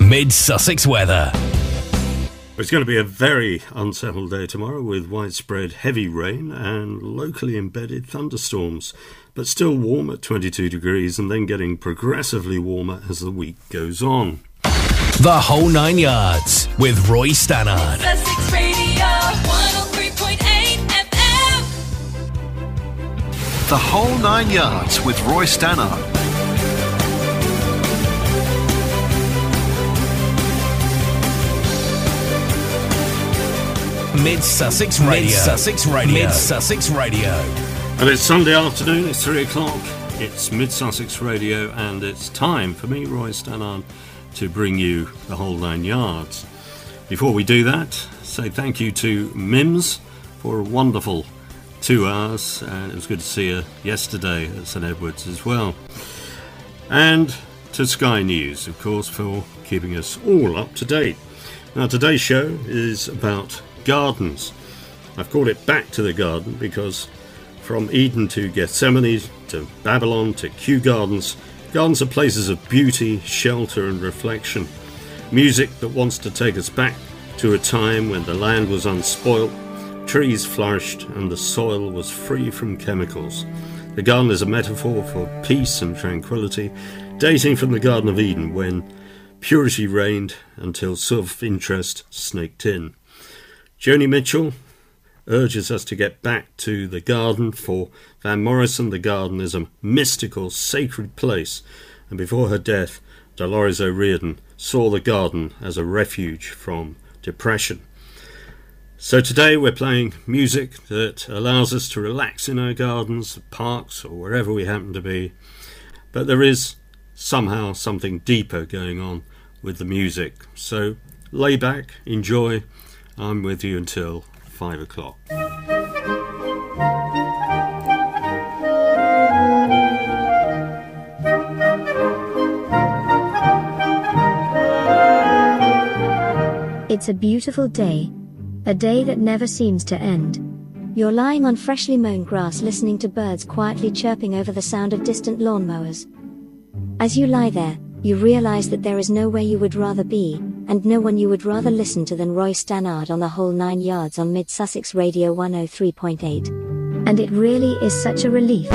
Mid Sussex weather. It's going to be a very unsettled day tomorrow with widespread heavy rain and locally embedded thunderstorms, but still warm at 22 degrees and then getting progressively warmer as the week goes on. The whole nine yards with Roy Stannard. Sussex Radio 103.8 FM. The whole nine yards with Roy Stannard. Mid Sussex Radio. Mid Sussex Radio. Mid Sussex Radio. And it's Sunday afternoon, it's 3 o'clock. It's Mid Sussex Radio, and it's time for me, Roy Stannard, to bring you the whole nine yards. Before we do that, say thank you to Mims for a wonderful two hours, and it was good to see her yesterday at St Edward's as well. And to Sky News, of course, for keeping us all up to date. Now, today's show is about gardens. I've called it Back to the Garden because from Eden to Gethsemane to Babylon to Kew Gardens, gardens are places of beauty, shelter, and reflection. Music that wants to take us back to a time when the land was unspoilt, trees flourished, and the soil was free from chemicals. The garden is a metaphor for peace and tranquility, dating from the Garden of Eden when purity reigned until self interest snaked in. Joni Mitchell urges us to get back to the garden. For Van Morrison, the garden is a mystical, sacred place, and before her death, Dolores O'Riordan saw the garden as a refuge from depression. So today we're playing music that allows us to relax in our gardens, parks, or wherever we happen to be. But there is somehow something deeper going on with the music. So lay back, enjoy, I'm with you until five o'clock. It's a beautiful day. A day that never seems to end. You're lying on freshly mown grass listening to birds quietly chirping over the sound of distant lawnmowers. As you lie there, you realize that there is nowhere you would rather be, and no one you would rather listen to than Roy Stannard on the whole nine yards on Mid Sussex Radio 103.8. And it really is such a relief.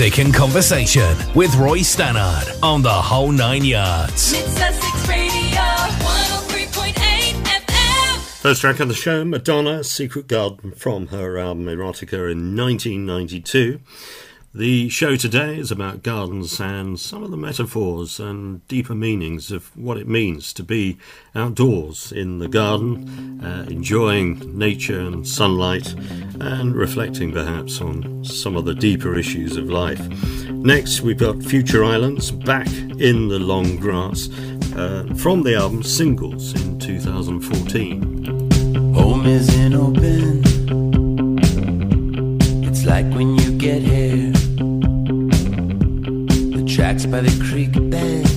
Music and conversation with Roy Stannard on the whole nine yards. Mid Sussex Radio 103.8 FM. First track of the show, Madonna, Secret Garden, from her album Erotica in 1992. The show today is about gardens and some of the metaphors and deeper meanings of what it means to be outdoors in the garden, uh, enjoying nature and sunlight, and reflecting perhaps on some of the deeper issues of life. Next, we've got Future Islands, Back in the Long Grass, uh, from the album Singles in 2014. Home isn't open. It's like when you get here. Tracks by the creek bed.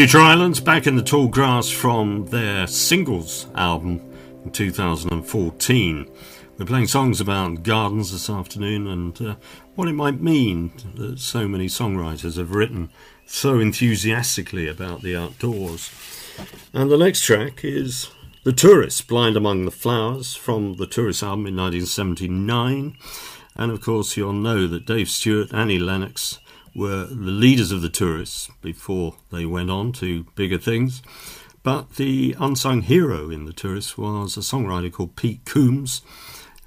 Future Islands back in the tall grass from their singles album in 2014. We're playing songs about gardens this afternoon and uh, what it might mean that so many songwriters have written so enthusiastically about the outdoors. And the next track is The Tourist, Blind Among the Flowers from the Tourist album in 1979. And of course, you'll know that Dave Stewart, Annie Lennox, were the leaders of the tourists before they went on to bigger things. But the unsung hero in the tourists was a songwriter called Pete Coombs,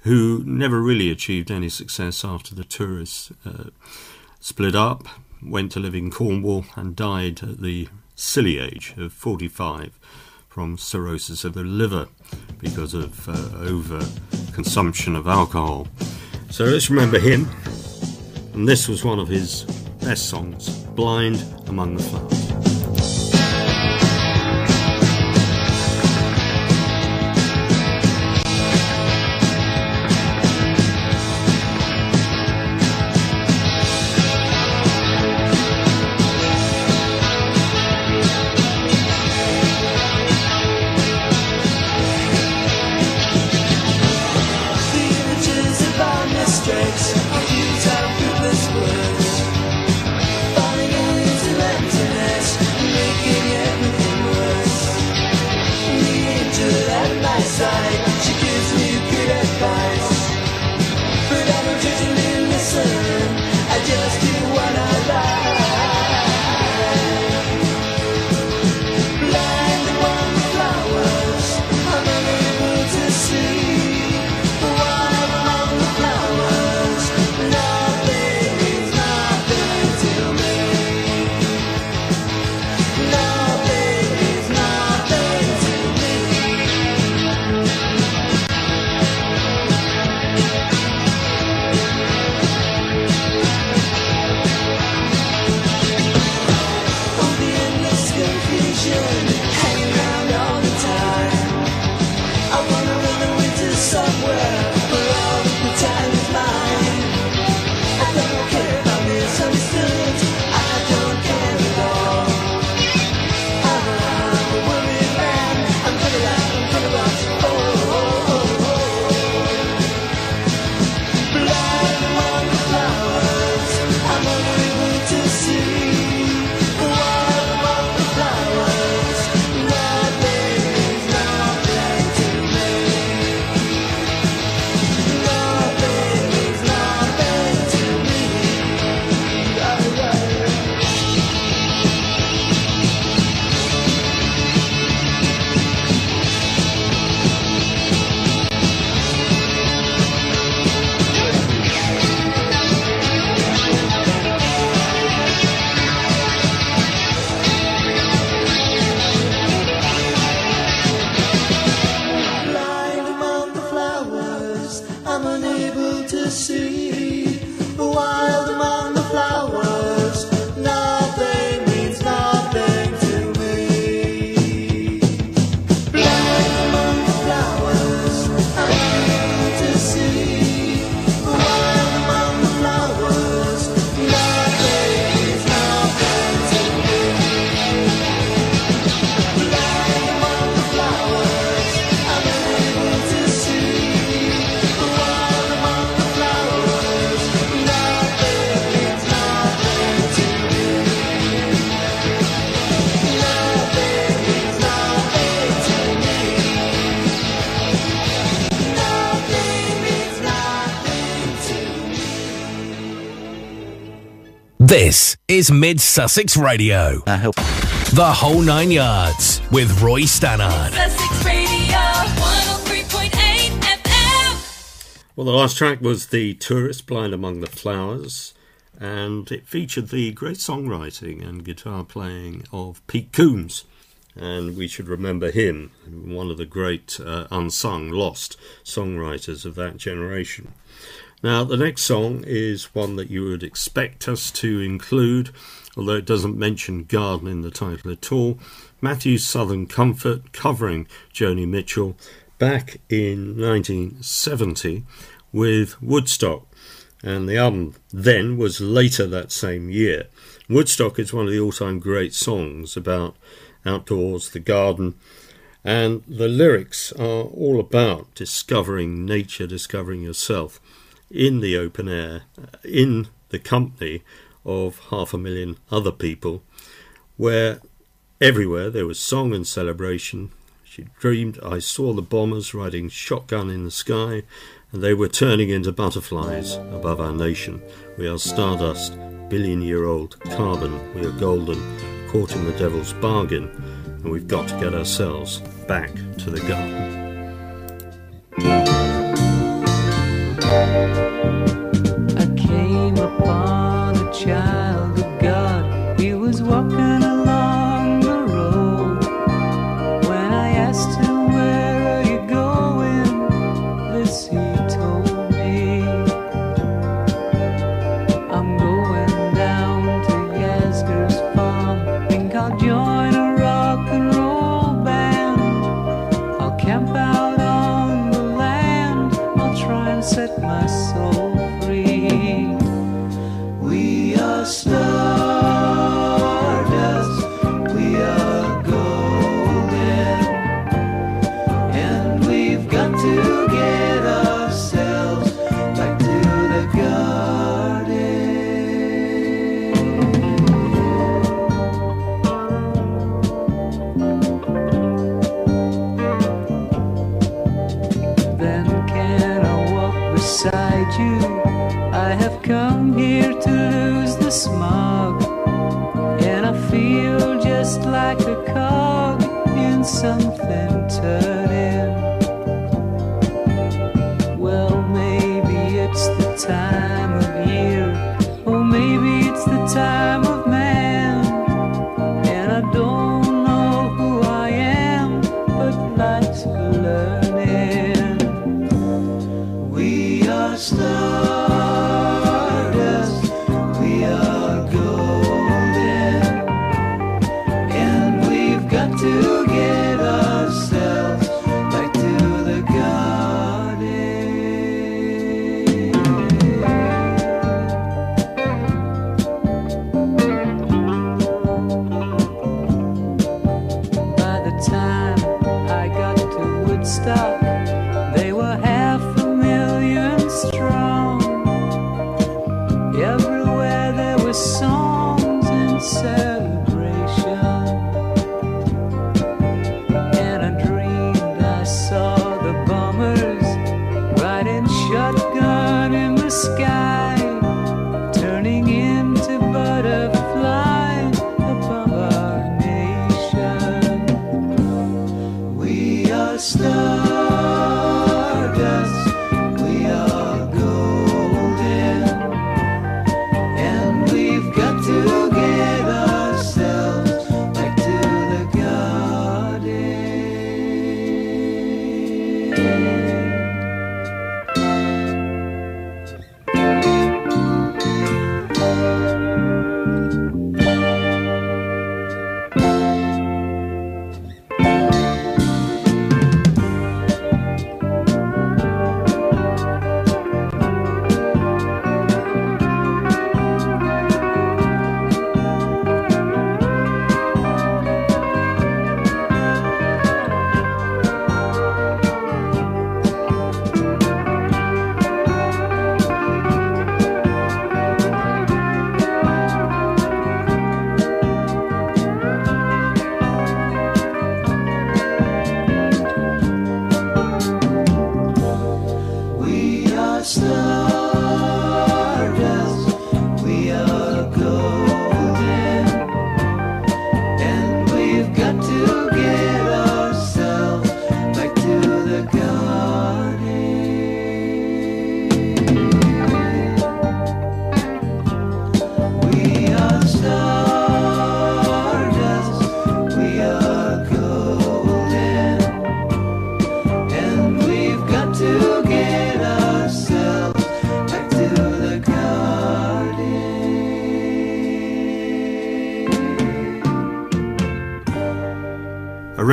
who never really achieved any success after the tourists uh, split up, went to live in Cornwall, and died at the silly age of 45 from cirrhosis of the liver because of uh, over consumption of alcohol. So let's remember him. And this was one of his best songs, Blind Among the Flowers. This is Mid Sussex Radio. The whole nine yards with Roy Stannard. Sussex Radio 103.8 FM. Well, the last track was The Tourist Blind Among the Flowers, and it featured the great songwriting and guitar playing of Pete Coombs. And we should remember him, one of the great uh, unsung, lost songwriters of that generation. Now, the next song is one that you would expect us to include, although it doesn't mention garden in the title at all. Matthews Southern Comfort covering Joni Mitchell back in 1970 with Woodstock. And the album then was later that same year. Woodstock is one of the all time great songs about outdoors, the garden, and the lyrics are all about discovering nature, discovering yourself in the open air, uh, in the company of half a million other people, where everywhere there was song and celebration. She dreamed, I saw the bombers riding shotgun in the sky, and they were turning into butterflies above our nation. We are stardust, billion year old carbon, we are golden, caught in the devil's bargain, and we've got to get ourselves back to the garden.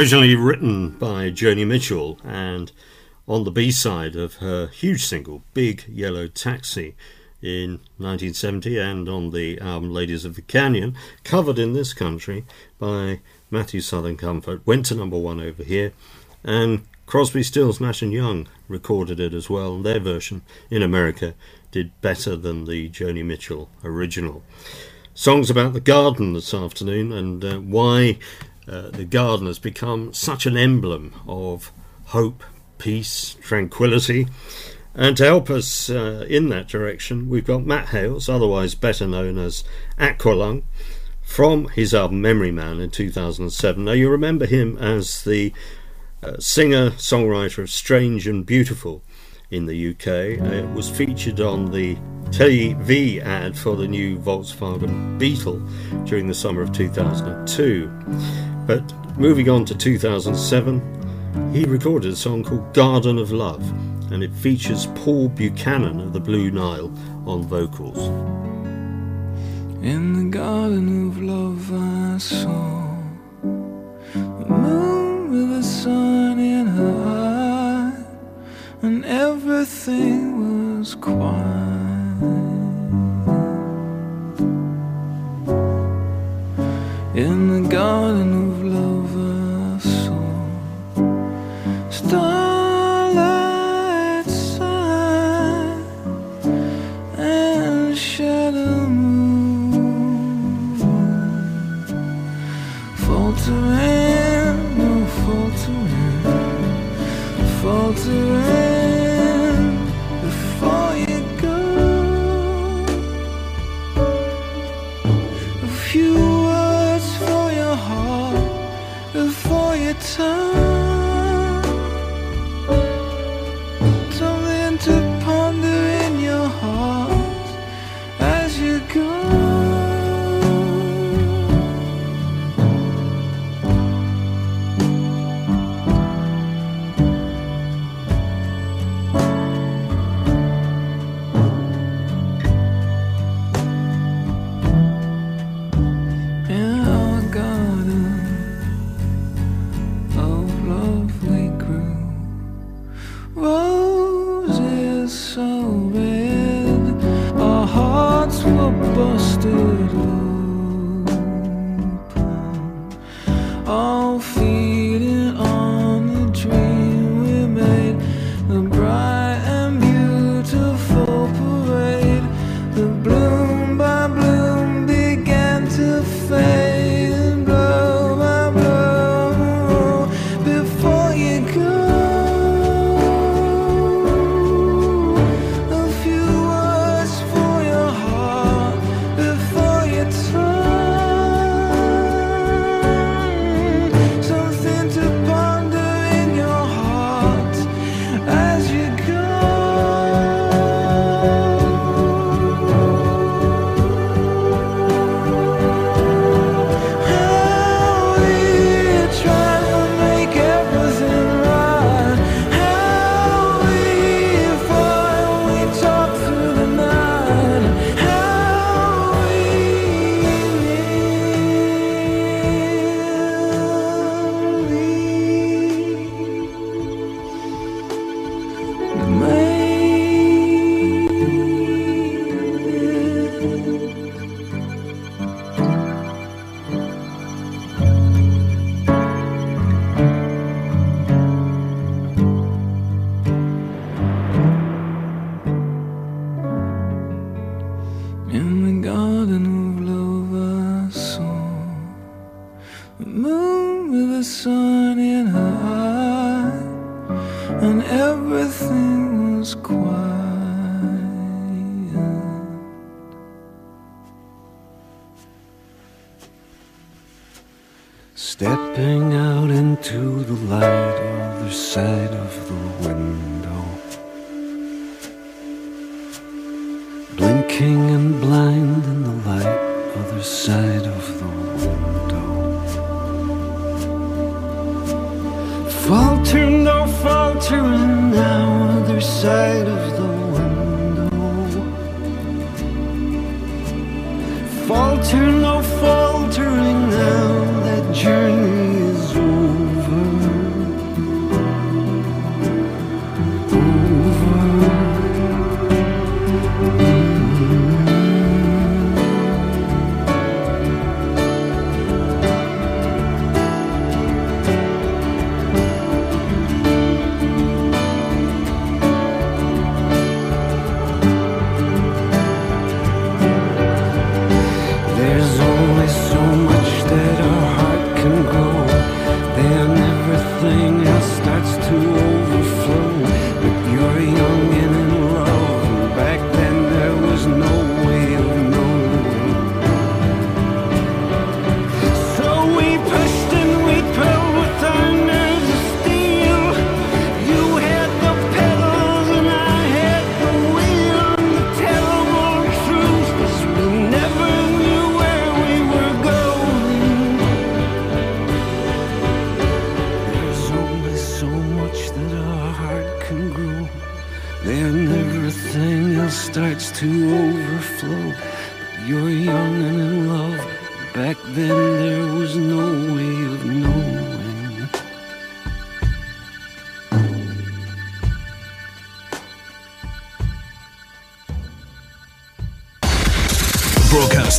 Originally written by Joni Mitchell and on the B side of her huge single, Big Yellow Taxi, in 1970, and on the album Ladies of the Canyon, covered in this country by Matthew Southern Comfort, went to number one over here, and Crosby, Stills, Nash and Young recorded it as well. Their version in America did better than the Joni Mitchell original. Songs about the garden this afternoon and uh, why uh, the garden has become such an emblem of hope, peace, tranquility. And to help us uh, in that direction, we've got Matt Hales, otherwise better known as Aqualung, from his album Memory Man in 2007. Now, you remember him as the uh, singer songwriter of Strange and Beautiful in the UK. Uh, it was featured on the TV ad for the new Volkswagen Beetle during the summer of 2002. But moving on to 2007, he recorded a song called Garden of Love, and it features Paul Buchanan of the Blue Nile on vocals. In the garden of love I saw a moon with a sun in her eye and everything was quiet. In the garden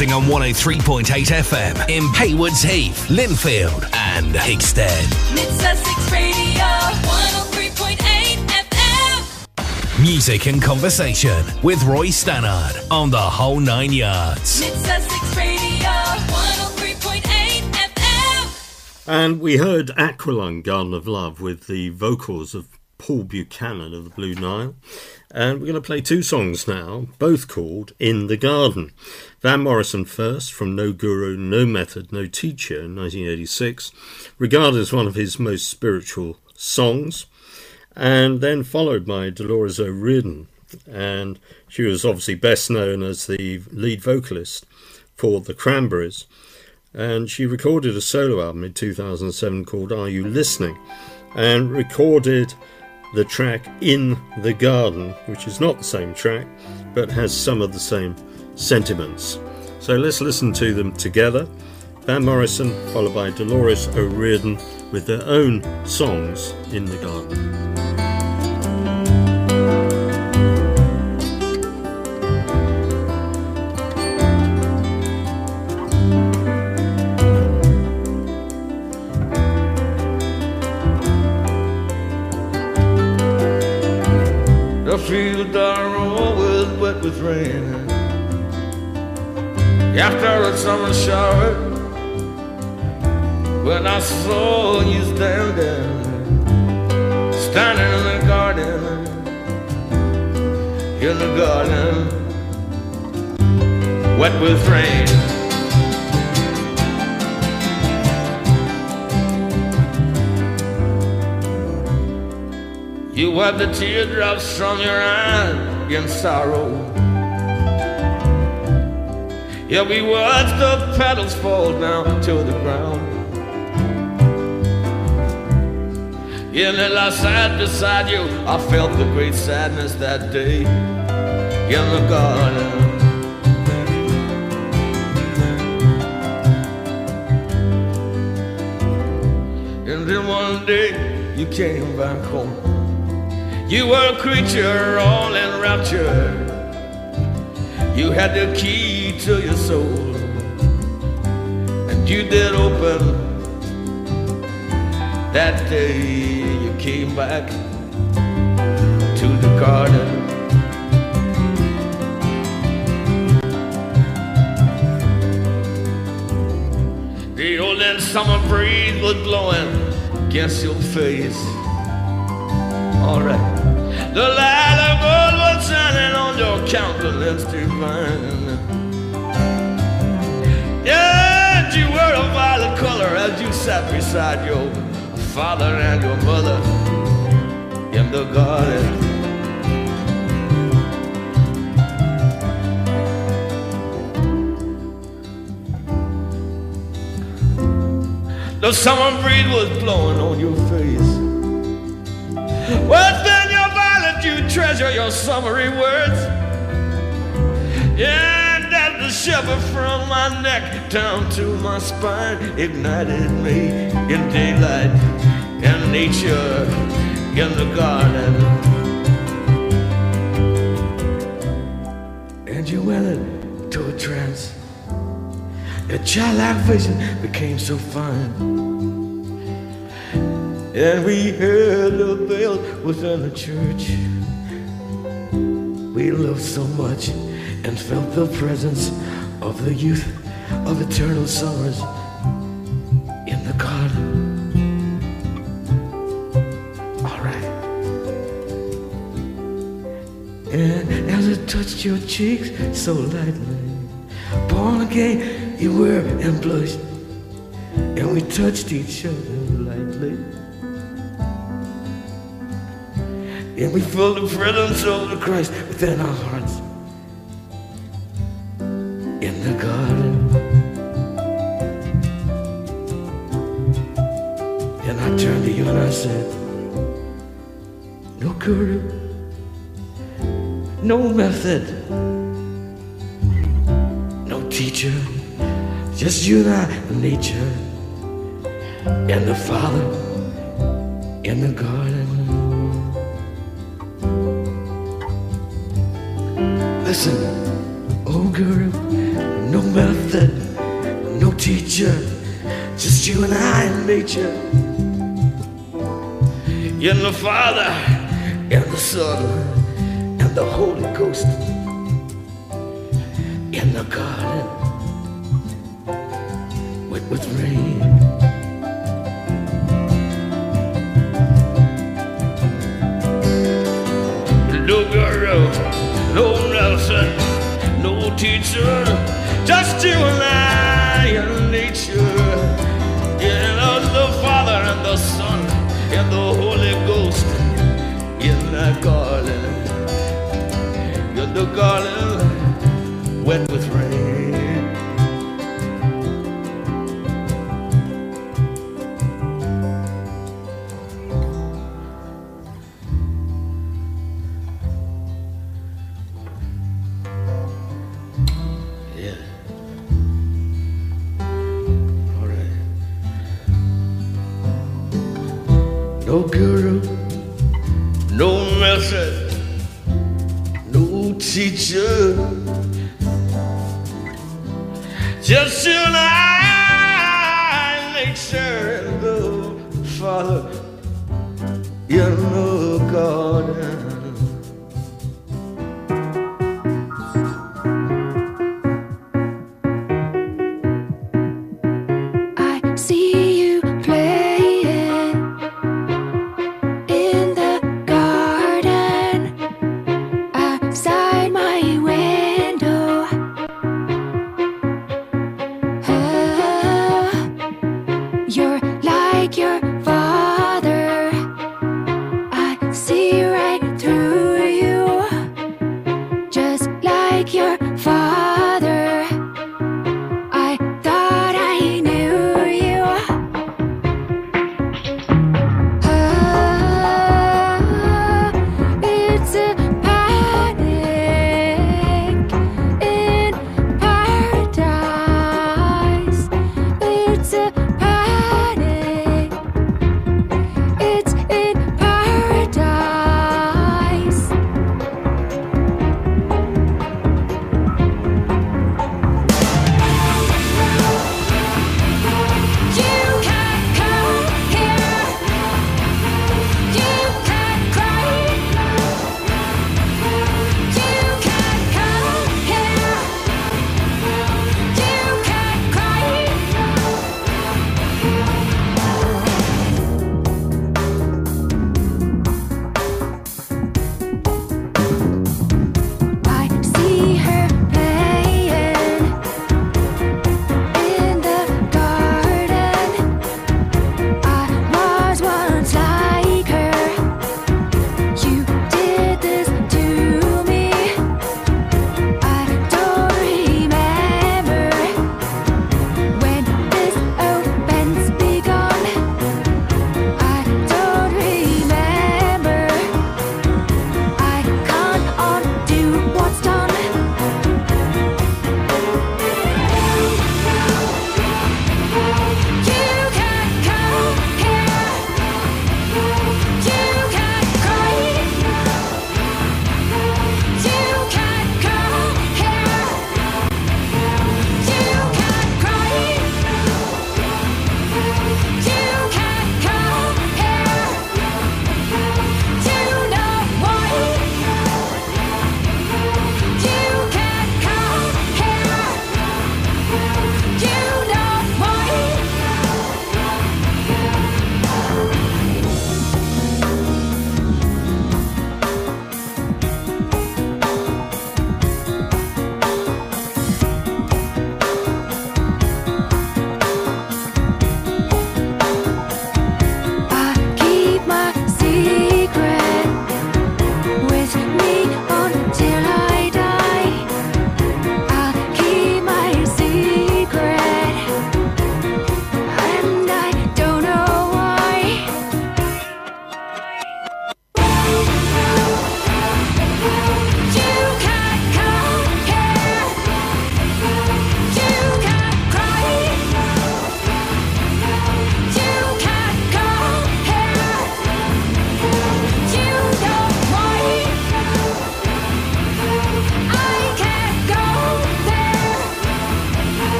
Broadcasting on 103.8 FM in Haywards Heath, Lindfield, and Hickstead. Mid Sussex Radio 103.8 FM. Music and conversation with Roy Stannard on the whole nine yards. Mid Sussex Radio 103.8 FM. And we heard Aqualung, Garden of Love, with the vocals of Paul Buchanan of the Blue Nile. And we're going to play two songs now, both called In the Garden. Van Morrison first, from No Guru, No Method, No Teacher in 1986, regarded as one of his most spiritual songs, and then followed by Dolores O'Riordan. And she was obviously best known as the lead vocalist for the Cranberries. And she recorded a solo album in 2007 called Are You Listening? and recorded the track In the Garden, which is not the same track but has some of the same sentiments. So let's listen to them together. Van Morrison, followed by Dolores O'Riordan with their own songs in the garden. The field are always wet with rain. After a summer shower, when I saw you standing, standing in the garden, in the garden, wet with rain. You wipe the teardrops from your eyes in sorrow. Yeah, we watched the petals fall down to the ground. Yeah, and I sat beside you. I felt the great sadness that day in the garden. And then one day you came back home. You were a creature all in rapture. You had the key to your soul, and you did open that day. You came back to the garden. The old and summer breeze was blowing against your face. All right. The light of gold was shining on your countenance divine. Yeah, you were a violet color as you sat beside your father and your mother in the garden. The summer breeze was blowing on your face. Violet, you treasure your summery words. And as the shiver from my neck down to my spine ignited me in daylight and nature in the garden. And you went into a trance. Your childlike vision became so fine. And we heard the bell within the church. We loved so much and felt the presence of the youth of eternal summers in the garden. All right. And as it touched your cheeks so lightly, born again you were and blushed, and we touched each other And we feel the presence of the Christ within our hearts. In the garden. And I turned to you and I said, No guru, no method, no teacher, just you and I nature, and the Father in the garden. Listen, oh girl, no method, no teacher, just you and I and nature. In the Father and the Son and the Holy Ghost. In the garden, no just you and I and nature. In the Father and the Son and the Holy Ghost in that garden. In the garden, wet with rain. No method, no teacher. Just you and I, nature and the Father in the garden.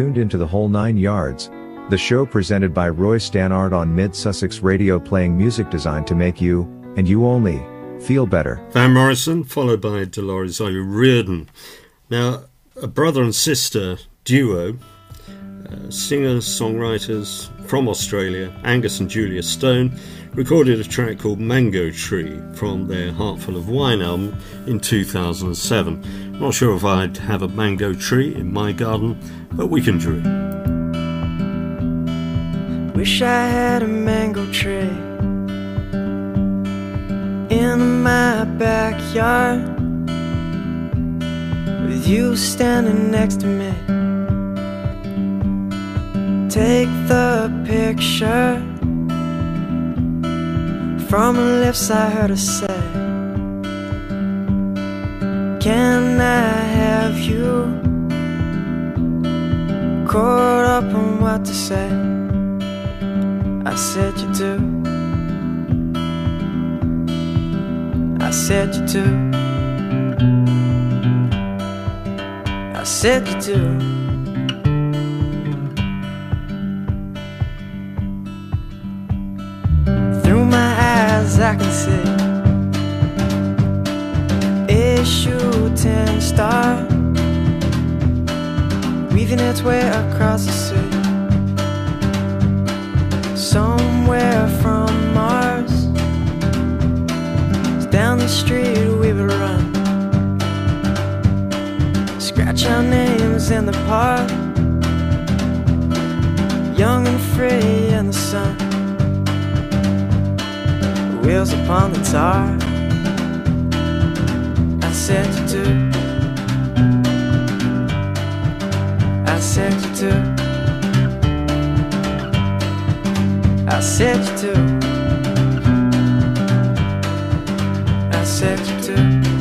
Tuned into the whole nine yards, the show presented by Roy Stannard on Mid Sussex Radio, playing music designed to make you, and you only, feel better. Van Morrison, followed by Dolores O'Riordan. Now, a brother and sister duo, uh, singers, songwriters from Australia, Angus and Julia Stone, recorded a track called Mango Tree from their Heart Full of Wine album in 2007. Not sure if I'd have a mango tree in my garden, but we can dream. Wish I had a mango tree in my backyard with you standing next to me. Take the picture from the lips I heard her say. Can I have you caught up on what to say? I said you do. I said you do. I said you do. Through my eyes, I can see a shooting star weaving its way across the sea. Somewhere from Mars, down the street we would run. Scratch our names in the park, young and free in the sun. Wheels upon the tar. I said you do. I said you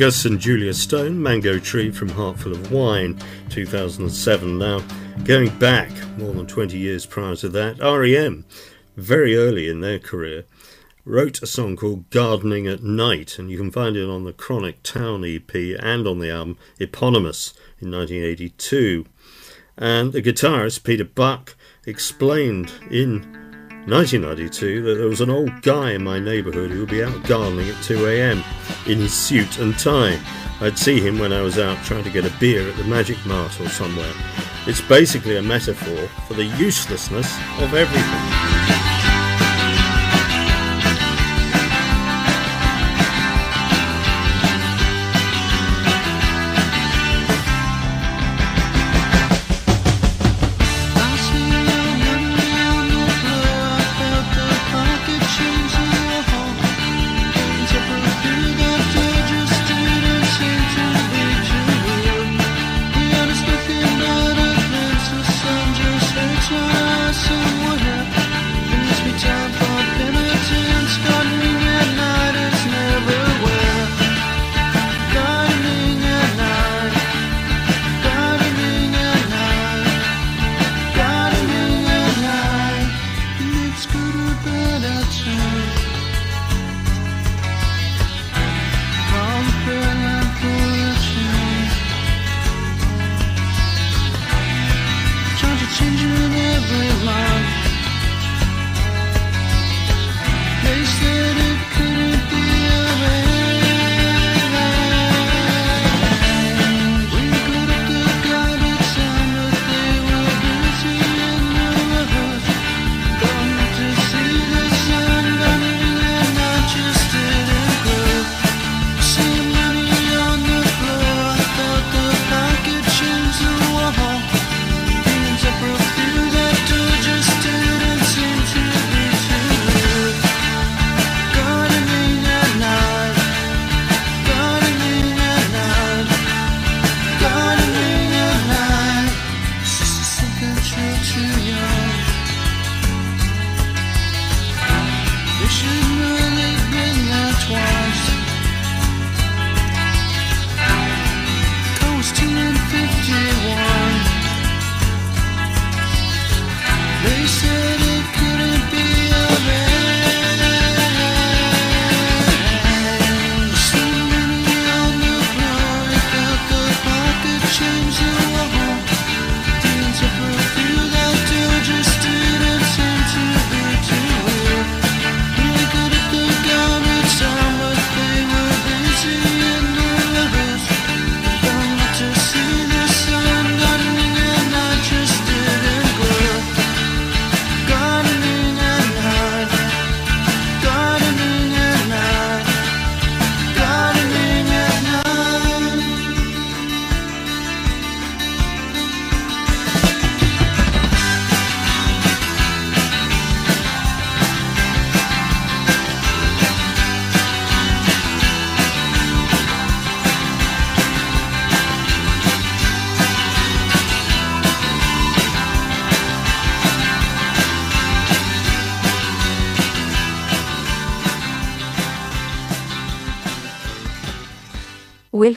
Angus and Julia Stone, Mango Tree from Heart Full of Wine, 2007. Now, going back more than 20 years prior to that, REM, very early in their career, wrote a song called Gardening at Night, and you can find it on the Chronic Town EP and on the album Eponymous in 1982. And the guitarist, Peter Buck, explained in 1992 that there was an old guy in my neighbourhood who would be out gardening at 2 a.m. in his suit and tie. I'd see him when I was out trying to get a beer at the Magic Mart or somewhere. It's basically a metaphor for the uselessness of everything.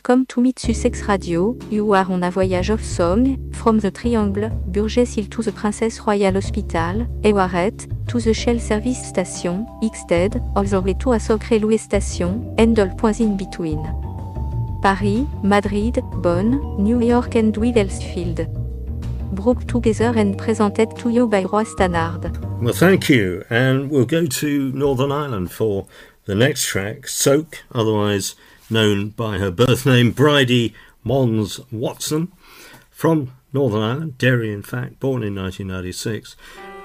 Welcome to Mid Sussex Radio, you are on a voyage of song, from the Triangle, Burgess Hill to the Princess Royal Hospital, Ewaret, to the Shell Service Station, Ixted, all the way to a Soc Railway Station, and all points in between. Paris, Madrid, Bonn, New York and Wellsfield. Brought together and presented to you by Roy Stannard. Well, thank you. And we'll go to Northern Ireland for the next track, Soak, otherwise known by her birth name, Bridie Mons Watson, from Northern Ireland, Derry, in fact, born in 1996.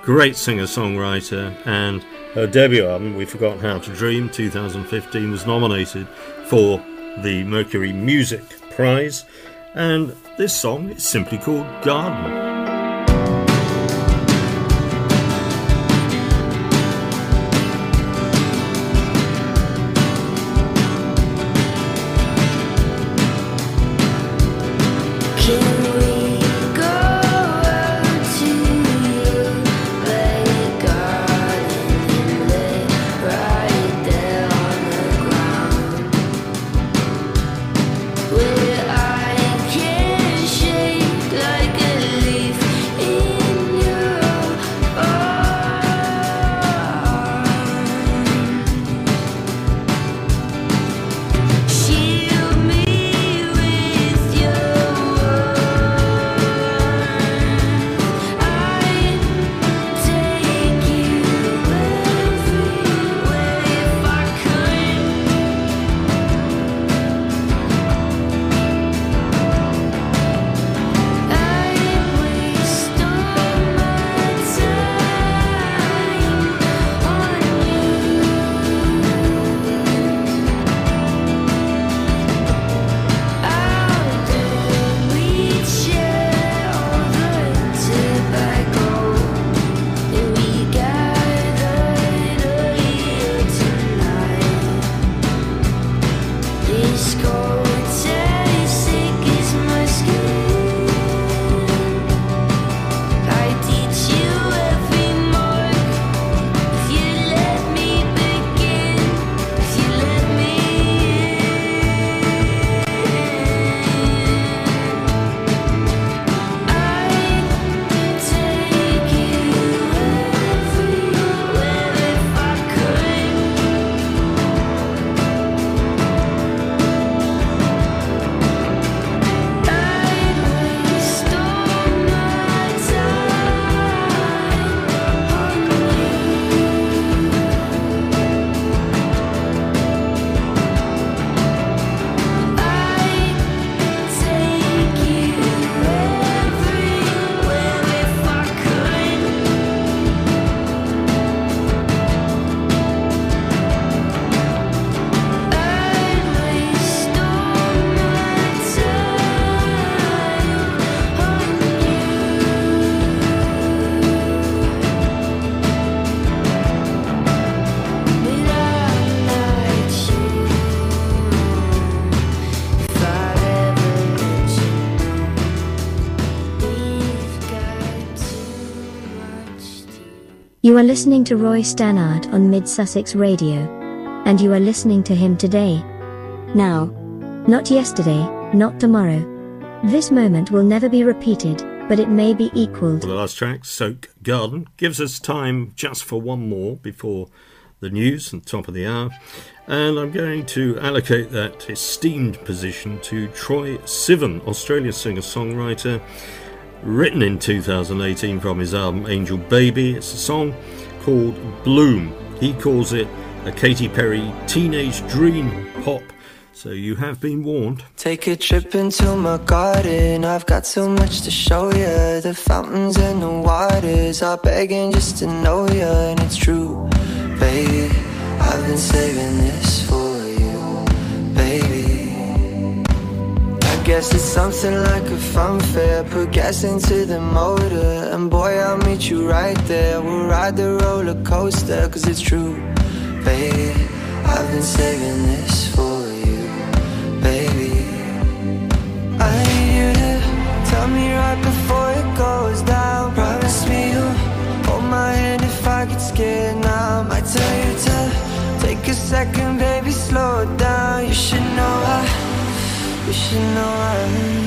Great singer songwriter, and her debut album, We Forgot How to Dream, 2015, was nominated for the Mercury Music Prize. And this song is simply called Garden. You are listening to Roy Stannard on Mid Sussex Radio. And you are listening to him today. Now. Not yesterday, not tomorrow. This moment will never be repeated, but it may be equaled. The last track, Soak Garden, gives us time just for one more before the news and top of the hour. And I'm going to allocate that esteemed position to Troye Sivan, Australian singer songwriter, written in 2018 from his album Angel Baby. It's a song called Bloom. He calls it a Katy Perry teenage dream pop. So you have been warned. Take a trip into my garden. I've got so much to show you. The fountains and the waters are begging just to know you, and it's true, baby. I've been saving this for guess it's something like a fun fair. Put gas into the motor, and boy, I'll meet you right there. We'll ride the roller coaster, cause it's true, baby. I've been saving this for you, baby. I need you to tell me right before it goes down. Promise me you'll hold my hand if I get scared now. I might tell you to take a second, baby, slow down. You should know I, you should know I.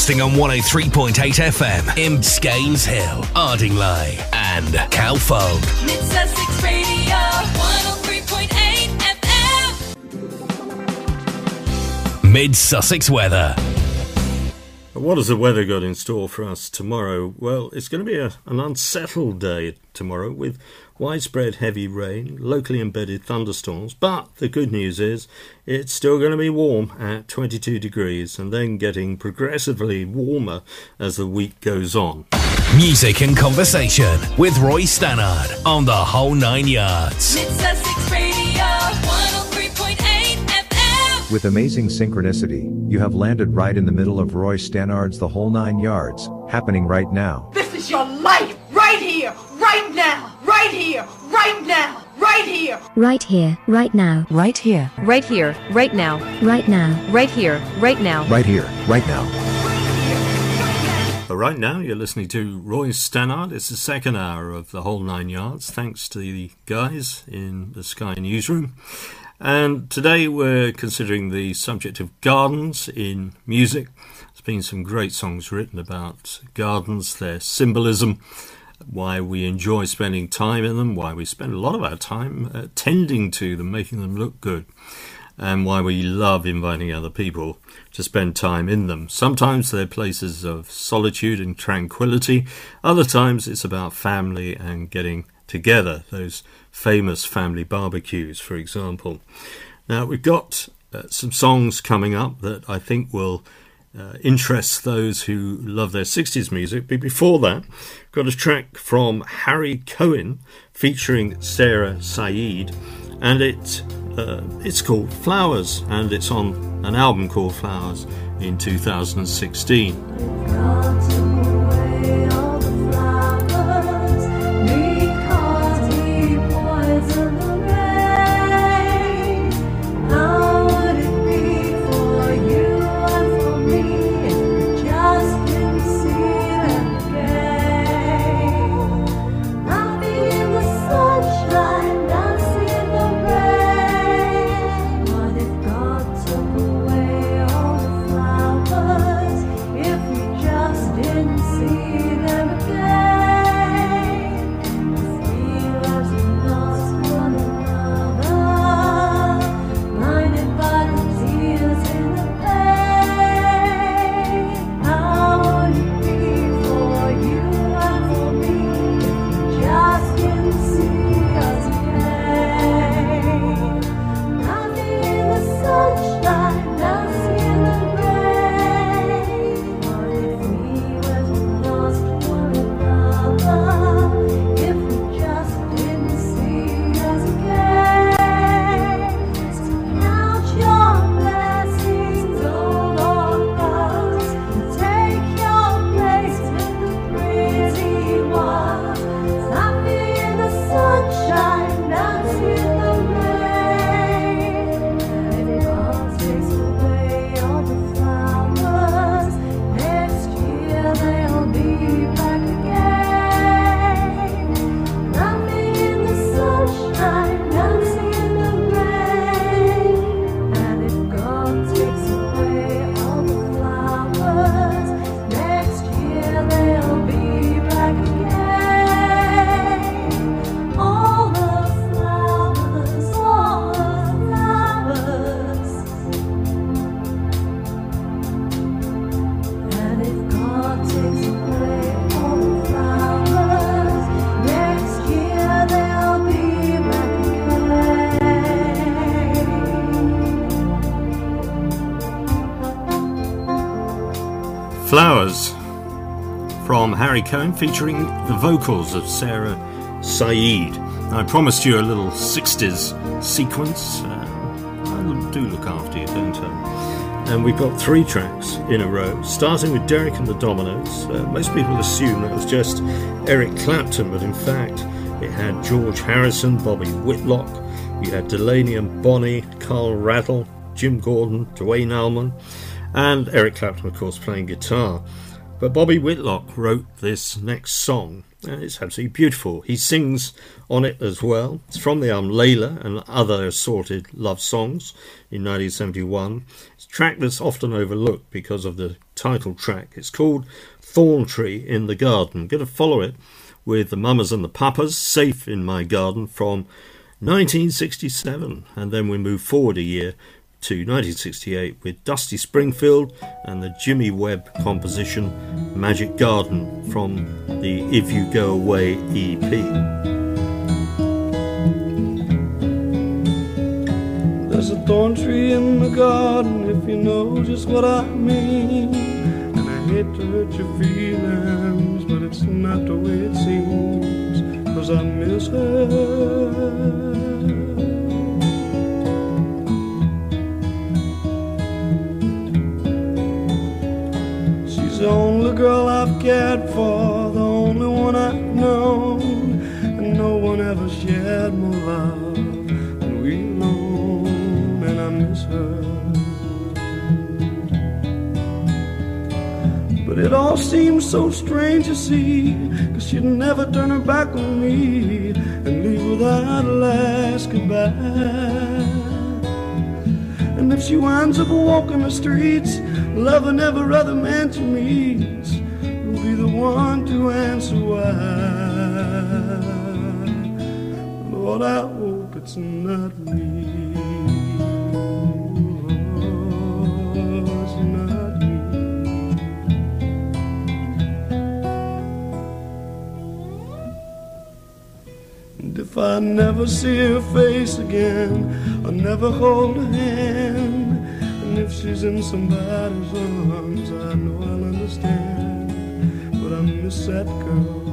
Broadcasting on 103.8 FM in Scaynes Hill, Ardingly, and Calfold. Mid Sussex Radio 103.8 FM. Mid Sussex weather. What has the weather got in store for us tomorrow? Well, it's going to be a, an unsettled day tomorrow with widespread heavy rain, locally embedded thunderstorms. But the good news is it's still going to be warm at 22 degrees and then getting progressively warmer as the week goes on. Music and conversation with Roy Stannard on the whole nine yards. Mid Sussex Radio 103.8 FM. With amazing synchronicity, you have landed right in the middle of Roy Stannard's The Whole Nine Yards, happening right now. This is your Right here. Right now. Right here. Right here. Right now. Right now. Right here. Right now. Right here, right now. But right now, you're listening to Roy Stannard. It's the second hour of the whole nine yards, thanks to the guys in the Sky Newsroom. And today we're considering the subject of gardens in music. There's been some great songs written about gardens, their symbolism, why we enjoy spending time in them, why we spend a lot of our time uh, tending to them, making them look good, and why we love inviting other people to spend time in them. Sometimes they're places of solitude and tranquility, other times it's about family and getting together, those famous family barbecues, for example. Now, we've got uh, some songs coming up that I think will uh, interest those who love their 60s music. But before that, got a track from Harry Cohen featuring Sarah Saeed, and it uh, it's called Flowers, and it's on an album called Flowers in 2016. Harry Cohen featuring the vocals of Sarah Saeed. I promised you a little 60s sequence. Uh, I do look after you, don't I? And we've got three tracks in a row, starting with Derek and the Dominos. Uh, most people assume that was just Eric Clapton, but in fact, it had George Harrison, Bobby Whitlock, you had Delaney and Bonnie, Carl Radle, Jim Gordon, Duane Allman, and Eric Clapton, of course, playing guitar. But Bobby Whitlock wrote this next song, it's absolutely beautiful. He sings on it as well. It's from the album Layla and Other Assorted Love Songs in 1971. It's a track that's often overlooked because of the title track. It's called Thorn Tree in the Garden. I'm going to follow it with the Mamas and the Papas, Safe in My Garden from 1967. And then we move forward a year to 1968 with Dusty Springfield and the Jimmy Webb composition Magic Garden from the If You Go Away EP. There's a thorn tree in the garden, if you know just what I mean. And I hate to hurt your feelings, but it's not the way it seems. Cause I miss her. the only girl I've cared for, the only one I've known, and no one ever shared more love than we alone, and I miss her. But it all seems so strange to see, cause she'd never turn her back on me and leave without a last goodbye. And if she winds up walking the streets, loving every other man she meets, you'll be the one to answer why. Lord, I hope it's not me. If I never see her face again, I'll never hold her hand. And if she's in somebody's arms, I know I'll understand. But I miss that girl.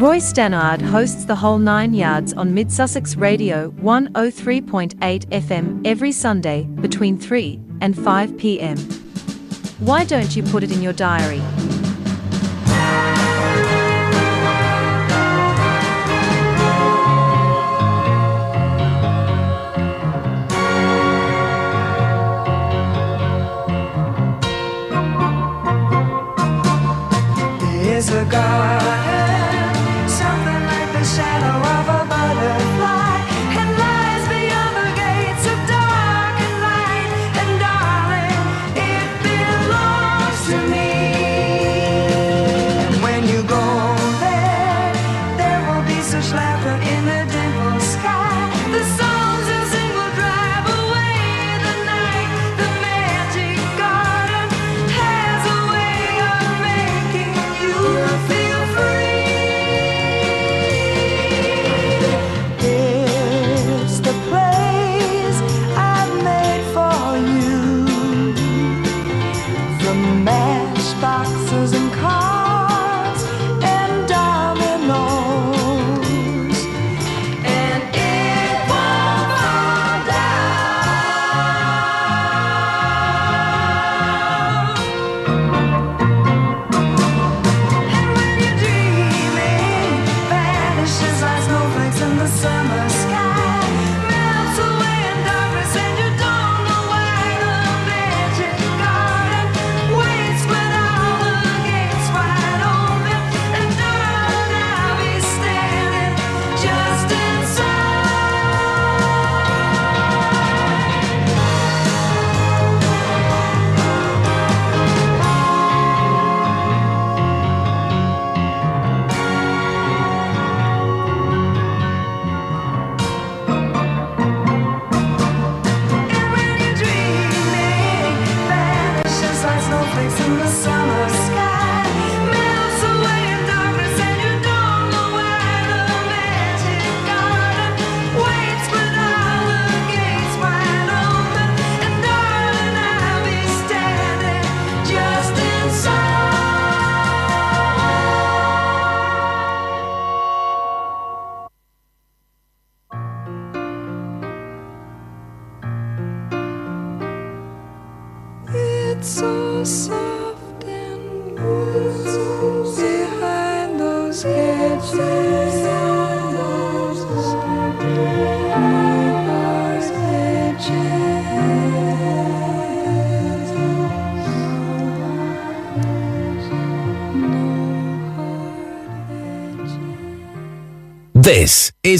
Roy Stannard hosts the whole nine yards on Mid Sussex Radio 103.8 FM every Sunday between 3 and 5 pm. Why don't you put it in your diary?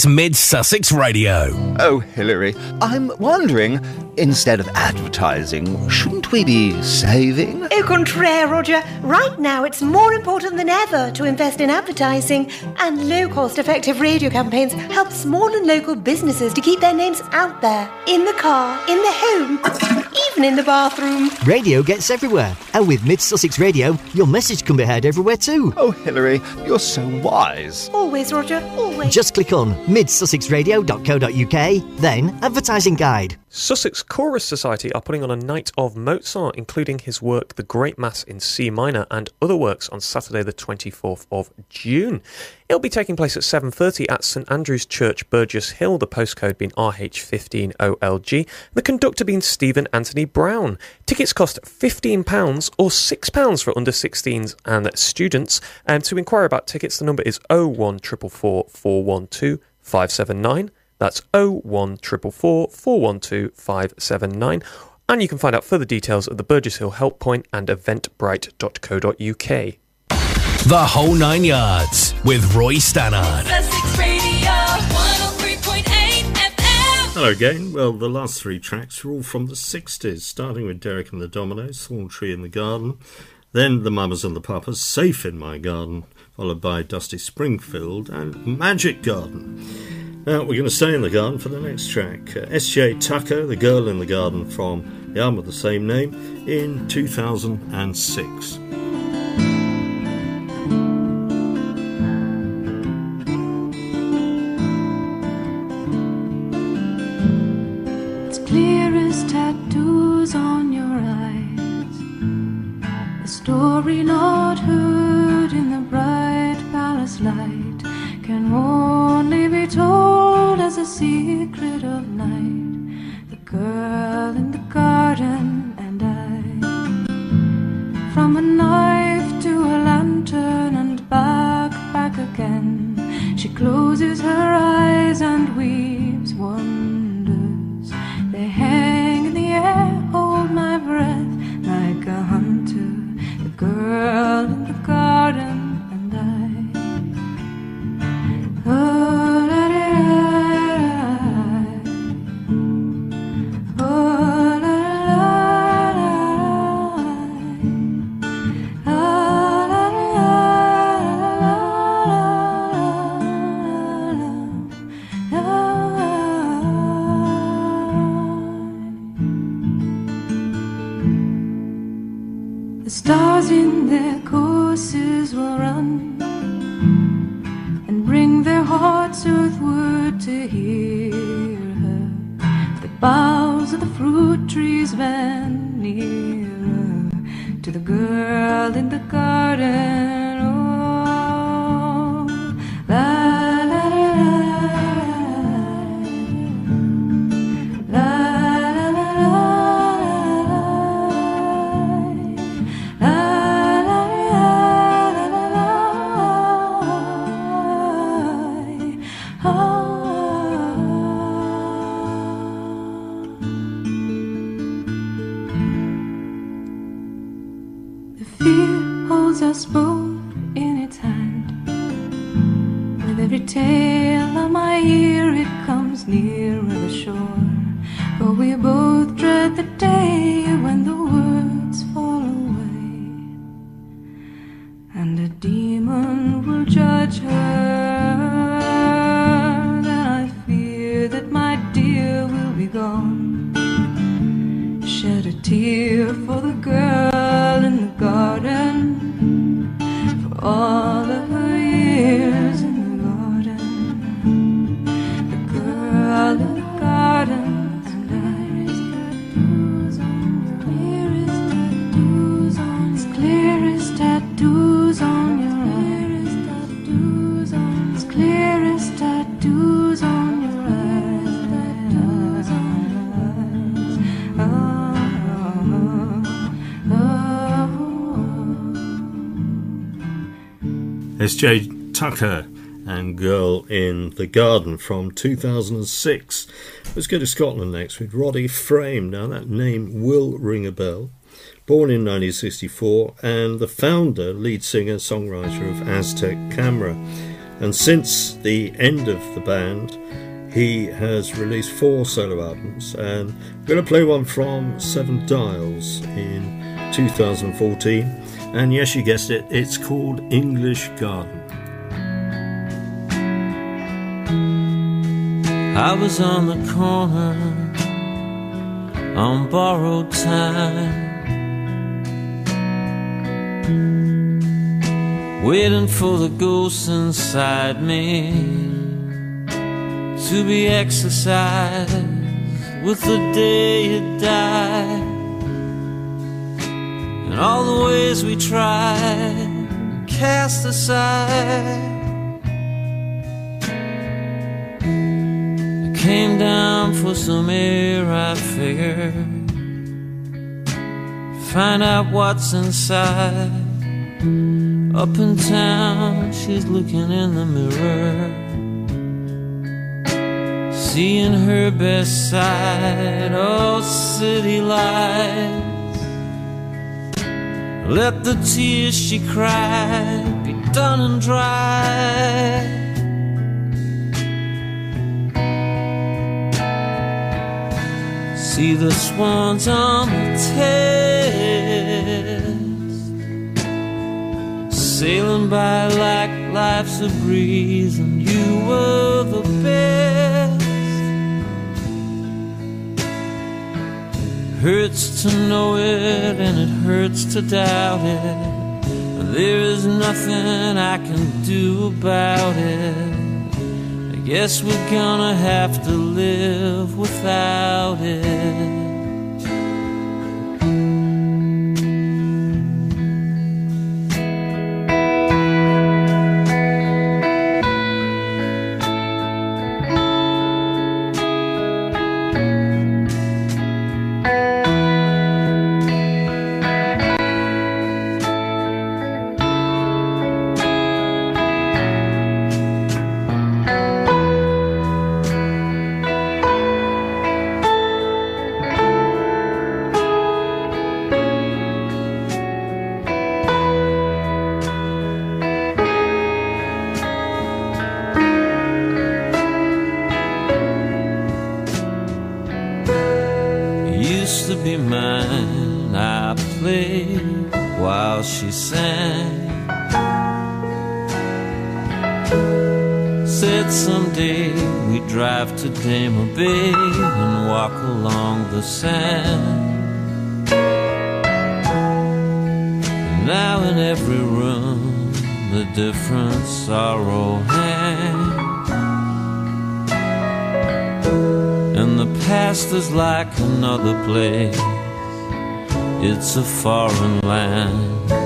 Is Mid Sussex Radio. Oh, Hilary, I'm wondering, instead of advertising, shouldn't we be saving? Au contraire, Roger. Right now, it's more important than ever to invest in advertising, and low cost effective radio campaigns help small and local businesses to keep their names out there in the car, in the home, even in the bathroom. Radio gets everywhere, and with Mid Sussex Radio, your message can be heard everywhere too. Oh, Hilary, you're so wise. Always, Roger, always. Just click on midsussexradio.co.uk, then Advertising Guide. Sussex Chorus Society are putting on a night of Mozart, including his work The Great Mass in C minor and other works on Saturday the 24th of June. It'll be taking place at 7.30 at St Andrew's Church, Burgess Hill, the postcode being RH15OLG, the conductor being Stephen Anthony Brown. Tickets cost £15 or £6 for under 16s and students. And to inquire about tickets, the number is 01444 412 579. That's 01444 412 579. And you can find out further details at the Burgess Hill Help Point and eventbrite.co.uk. The whole nine yards with Roy Stannard. Sussex Radio 103.8 FM. Hello again. Well, the last three tracks are all from the 60s, starting with Derek and the Dominos, Thorn Tree in the Garden, then the Mamas and the Papas, Safe in My Garden, followed by Dusty Springfield and Magic Garden. Now, we're going to stay in the garden for the next track. Uh, S.J. Tucker, The Girl in the Garden, from the album of the same name, in 2006. It's clear as tattoos on your eyes. The story not heard in the bright Light can only be told as a secret of night. The girl in the garden and I. From a knife to a lantern and back, back again. She closes her eyes and weaves wonders. They hang in the air, hold my breath like a hunter. The girl in the garden and I. The stars in their courses will run to hear her. The boughs of the fruit trees bend nearer to the girl in the garden. Fear holds us both in its hand. With every tale of my ear, it comes nearer the shore. For we both dread the day when the words fall away, and a demon will judge her. I fear that my dear will be gone. Shed a tear for the girl all Jay Tucker and Girl in the Garden from 2006. Let's go to Scotland next with Roddy Frame. Now, that name will ring a bell. Born in 1964 and the founder, lead singer, songwriter of Aztec Camera. And since the end of the band, he has released four solo albums. And I'm going to play one from Seven Dials in 2014. And yes, you guessed it, it's called English Garden. I was on the corner on borrowed time, waiting for the ghosts inside me to be exercised with the day it died, and all the ways we tried cast aside. I Came down for some air, I figured. Find out what's inside. Up in town, she's looking in the mirror. Seeing her best side, oh, city lights. Let the tears she cried be done and dry. See the swans on the test, sailing by like life's a breeze, and you were the best. Hurts to know it, and it hurts to doubt it. There is nothing I can do about it. I guess we're gonna have to live without it. Sorrow hangs. And the past is like another place. It's a foreign land.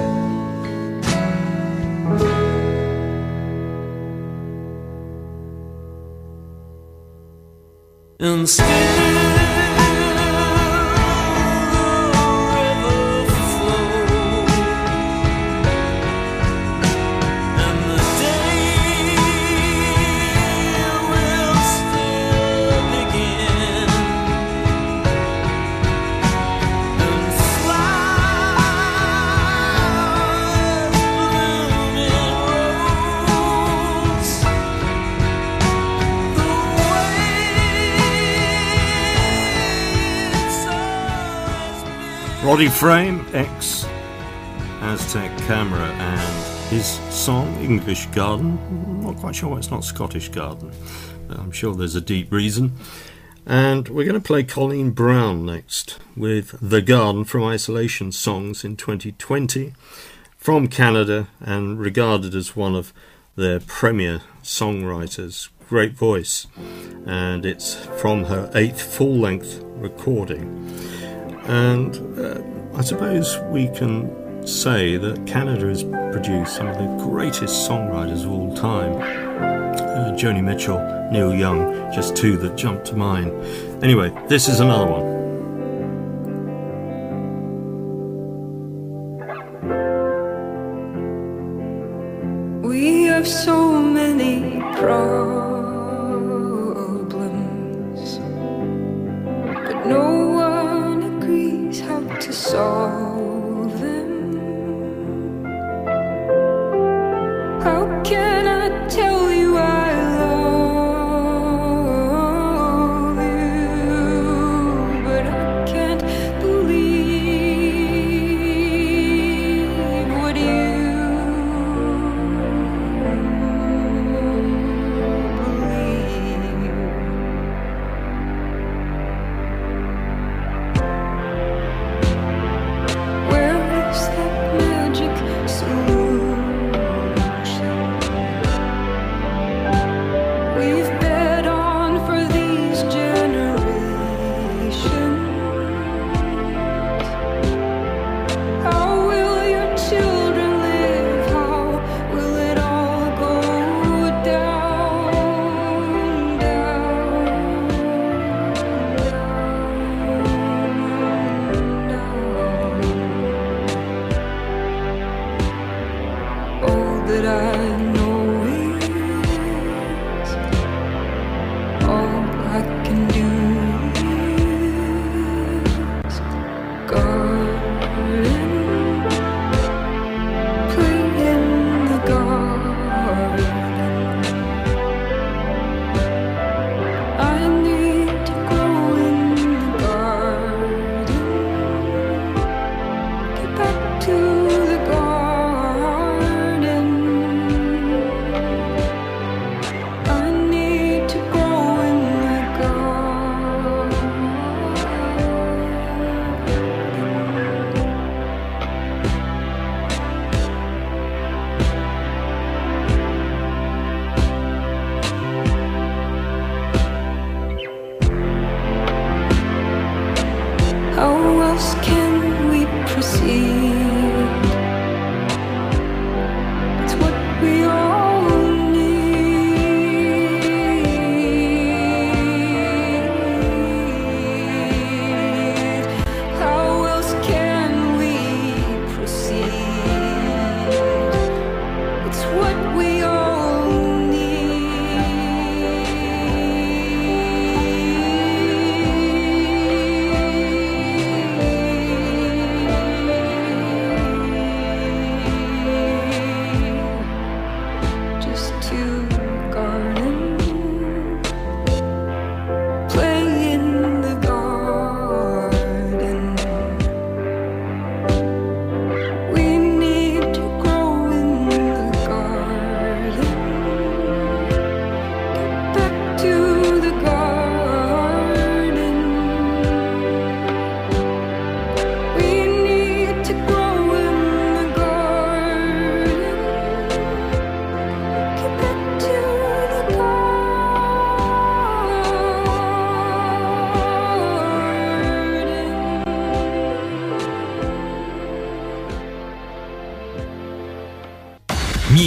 Roddy Frame, ex Aztec Camera, and his song English Garden. I'm Not quite sure why it's not Scottish Garden, I'm sure there's a deep reason. And we're going to play Colleen Brown next with The Garden from Isolation Songs in 2020 from Canada and regarded as one of their premier songwriters. Great voice, and it's from her eighth full length recording. And uh, I suppose we can say that Canada has produced some of the greatest songwriters of all time. Uh, Joni Mitchell, Neil Young, just two that jump to mind. Anyway, this is another one.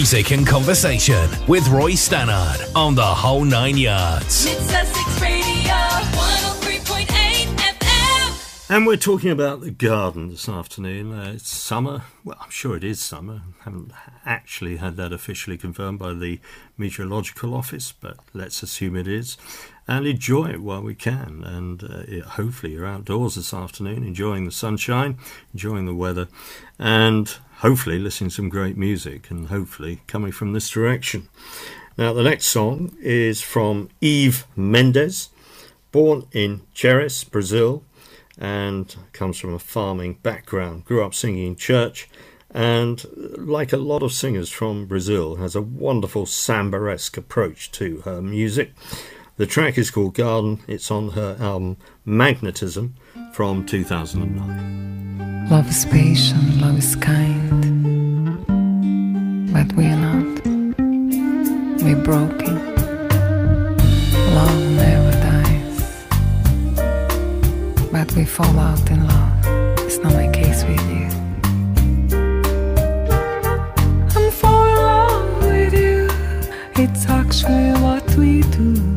Music and conversation with Roy Stannard on the whole nine yards. Mid Sussex Radio 103.8 FM. And we're talking about the garden this afternoon. Uh, it's summer. Well, I'm sure it is summer. I haven't actually had that officially confirmed by the Meteorological Office, but let's assume it is. And enjoy it while we can. And uh, it- hopefully, you're outdoors this afternoon, enjoying the sunshine, enjoying the weather, and hopefully, listening to some great music, and hopefully, coming from this direction. Now, the next song is from Eve Mendes, born in Jerez, Brazil, and comes from a farming background. Grew up singing in church, and like a lot of singers from Brazil, has a wonderful samba-esque approach to her music. The track is called Garden. It's on her album Magnetism from 2009. Love is patient, love is kind. But we are not. We're broken. Love never dies. But we fall out in love. It's not my case with you. I'm falling in love with you. It's actually what we do.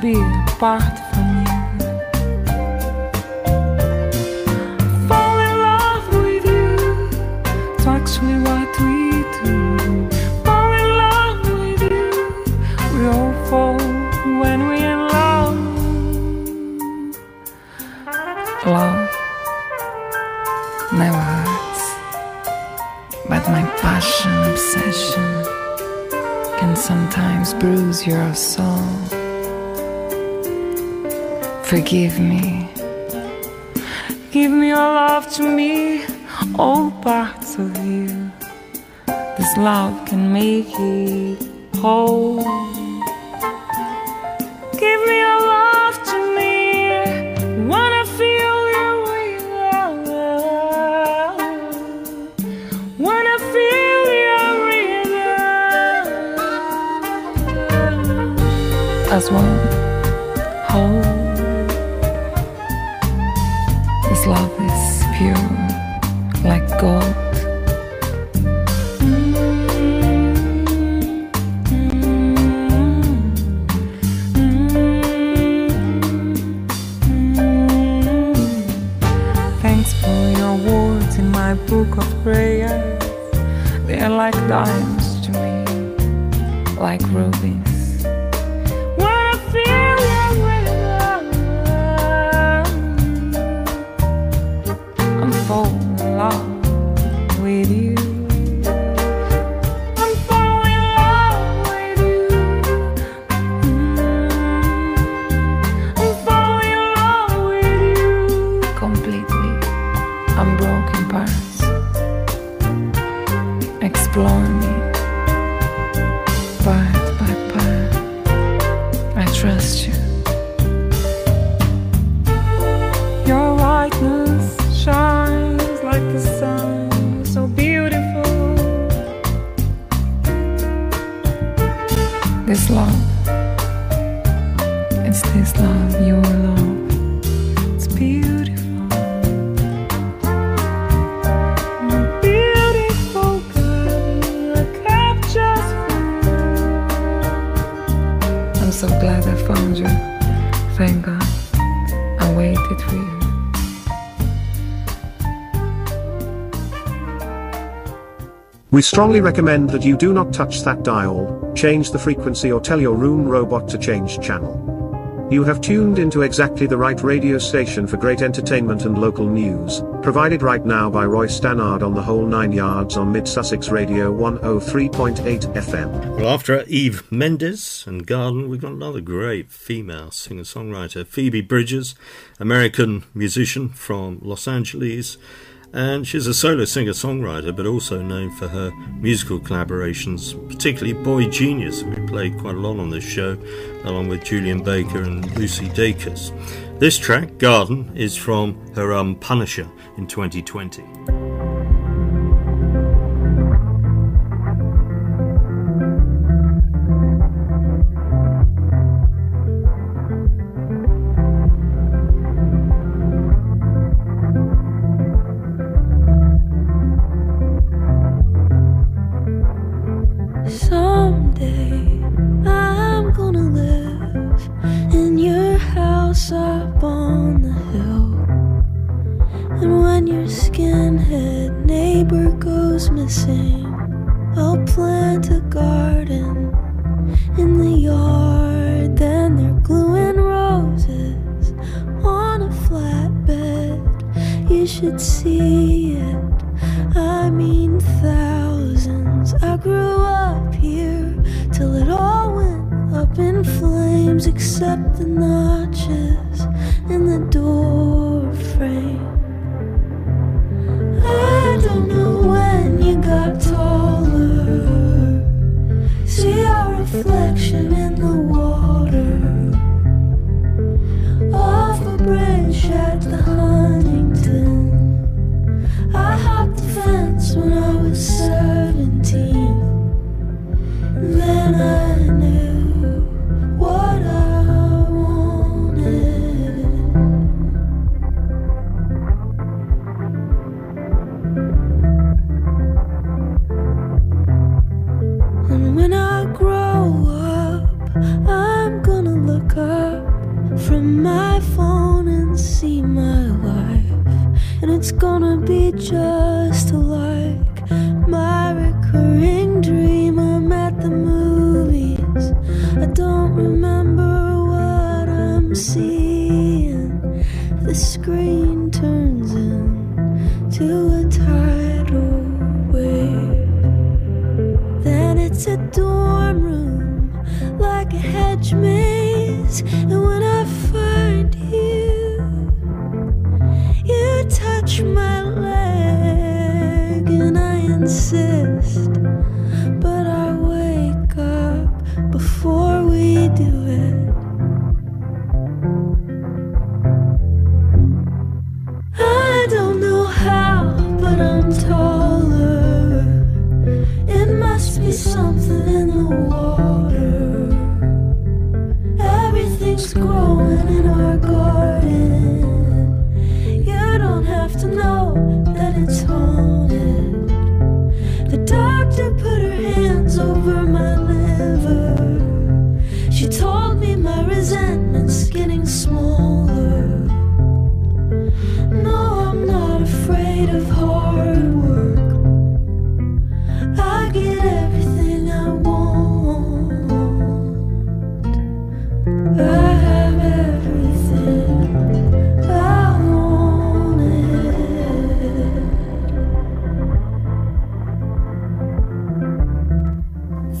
Be apart Forgive me. Give me your love to me, all parts of you. This love can make it whole. We strongly recommend that you do not touch that dial, change the frequency or tell your room robot to change channel. You have tuned into exactly the right radio station for great entertainment and local news, provided right now by Roy Stannard on the whole nine yards on Mid Sussex Radio 103.8 FM. Well, after Eve Mendes and Garden, we've got another great female singer songwriter, Phoebe Bridgers, American musician from Los Angeles and she's a solo singer songwriter but also known for her musical collaborations, particularly boygenius, we played quite a lot on this show, along with Julien Baker and Lucy Dacus. This track, Garden, is from her album Punisher in 2020.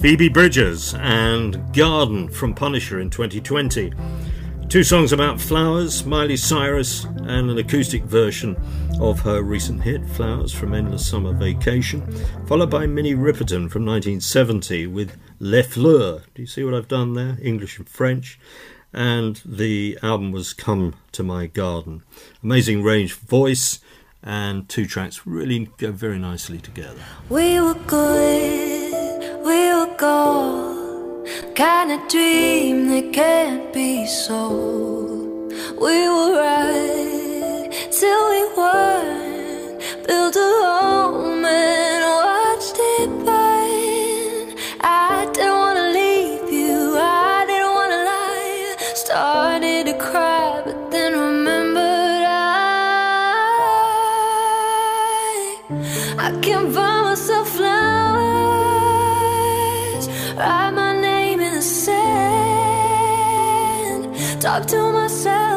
Phoebe Bridgers and Garden from Punisher in 2020. Two songs about flowers, Miley Cyrus, and an acoustic version of her recent hit Flowers from Endless Summer Vacation, followed by Minnie Riperton from 1970 with Les Fleurs. Do you see what I've done there? English and French. And the album was Come to My Garden. Amazing range, voice, and two tracks really go very nicely together. We were good goal, kind of dream that can't be sold. We will ride till we were build a home and. talk to myself.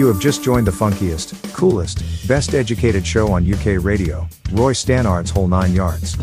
you have just joined the funkiest, coolest, best educated show on UK radio, Roy Stannard's Whole Nine Yards.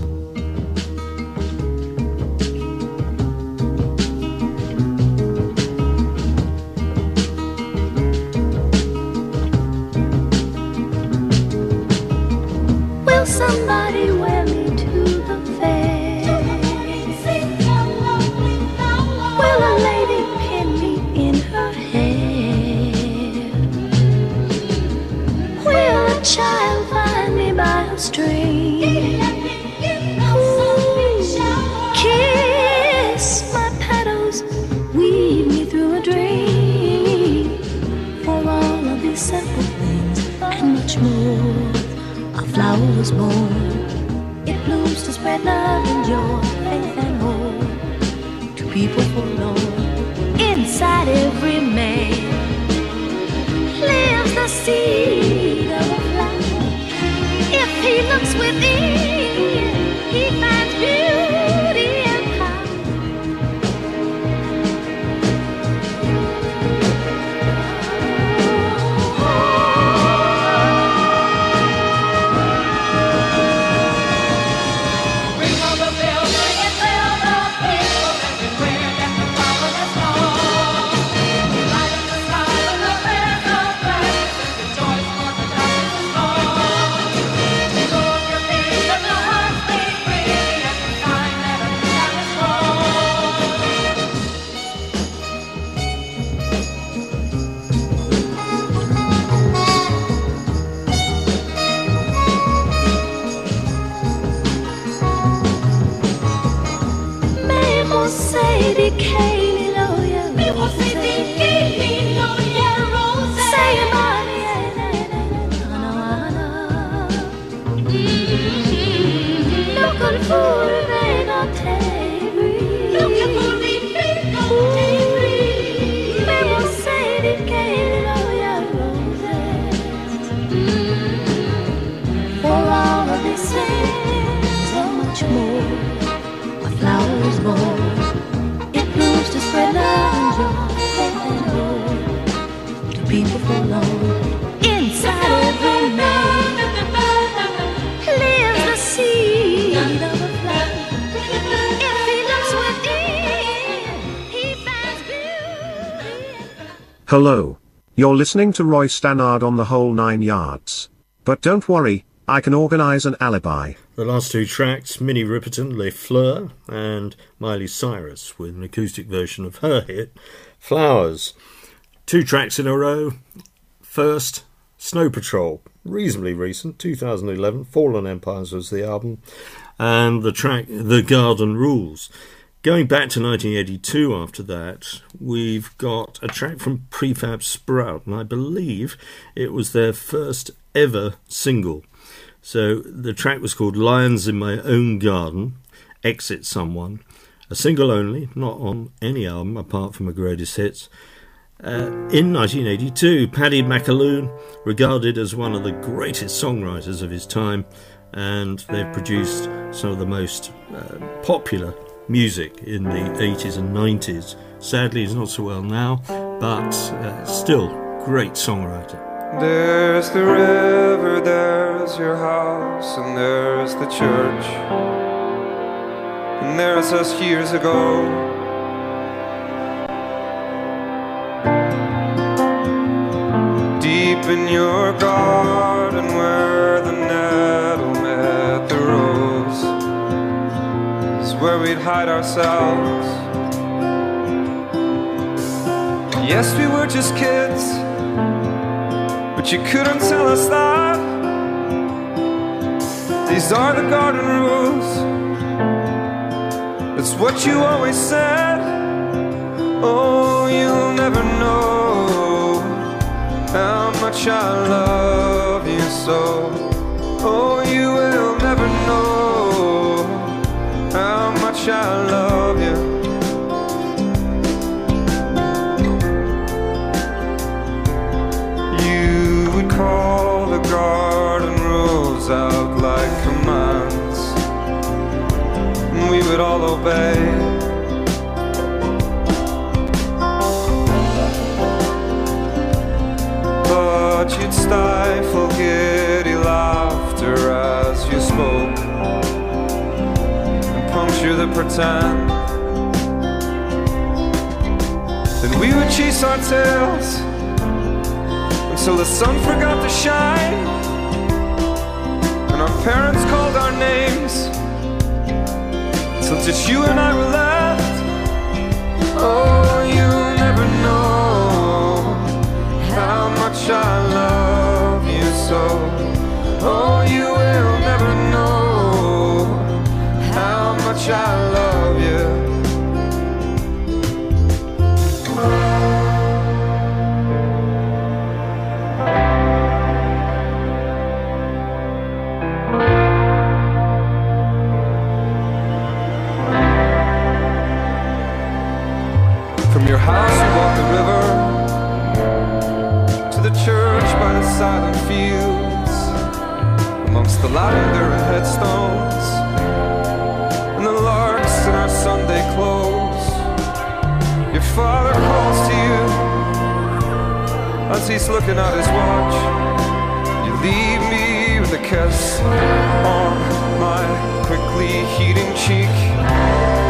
Hello. You're listening to Roy Stannard on the whole nine yards. But don't worry, I can organize an alibi. The last two tracks, Minnie Riperton, Les Fleurs, and Miley Cyrus with an acoustic version of her hit, Flowers. Two tracks in a row. First, Snow Patrol, reasonably recent, 2011. Fallen Empires was the album. And the track, The Garden Rules. Going back to 1982 after that, we've got a track from Prefab Sprout, and I believe it was their first ever single. So the track was called Lions in My Own Garden, Exit Someone. A single only, not on any album apart from a greatest hits. Uh, in 1982, Paddy McAloon, regarded as one of the greatest songwriters of his time, and they've produced some of the most uh, popular music in the 80s and 90s. Sadly, he's not so well now, but uh, still great songwriter. There's the river, there's your house, and there's the church. And there's us years ago. Deep in your garden where where we'd hide ourselves. Yes, we were just kids. But you couldn't tell us that. These are the garden rules. It's what you always said. Oh, you'll never know how much I love you so. Oh, you will never know how much I love you. You would call the garden rules out like commands, and we would all obey. But you'd stifle giddy laughter as you spoke, puncture the pretend. Then we would chase our tails until the sun forgot to shine and our parents called our names until just you and I were left. Oh, you never know how much I love you so. Oh, you will never know much I love you. From your house you walk the river To the church by the silent fields Amongst the lavender and headstones Sunday clothes. Your father calls to you as he's looking at his watch. You leave me with a kiss on my quickly heating cheek.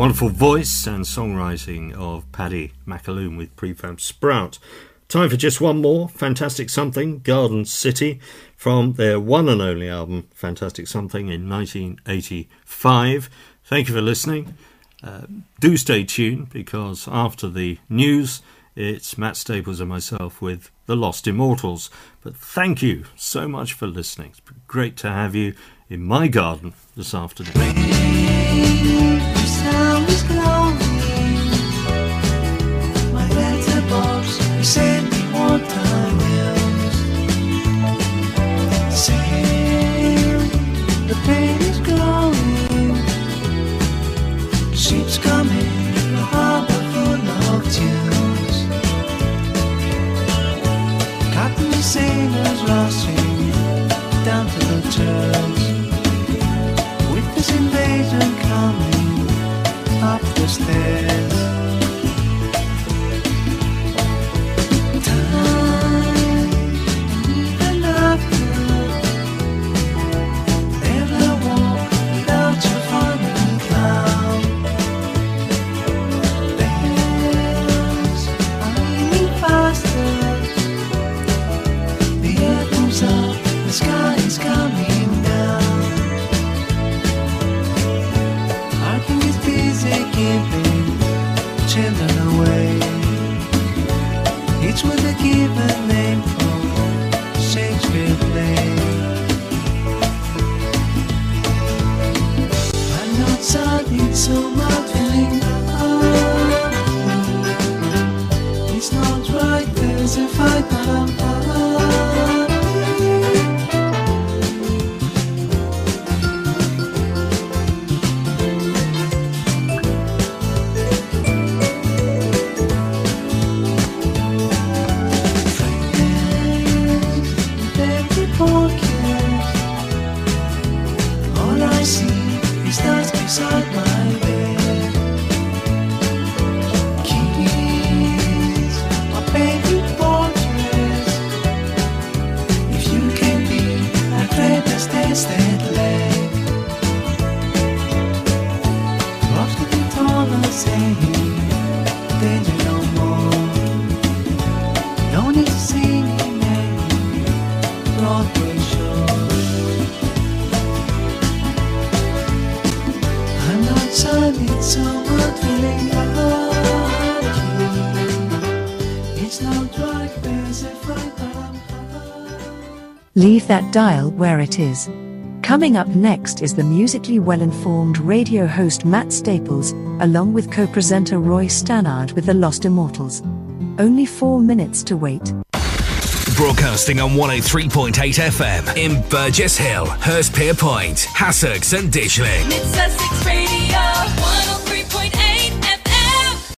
wonderful voice and songwriting of Paddy McAloon with Prefab Sprout. Time for just one more Fantastic Something, Garden City, from their one and only album, Fantastic Something, in 1985. Thank you for listening. Uh, do stay tuned because after the news, it's Matt Staples and myself with The Lost Immortals. But thank you so much for listening. It's been great to have you in my garden this afternoon sound where it is. Coming up next is the musically well informed radio host Matt Staples, along with co presenter Roy Stannard with the Lost Immortals. Only four minutes to wait. Broadcasting on 103.8 FM in Burgess Hill, Hurstpierpoint, Hassocks, and Ditchling.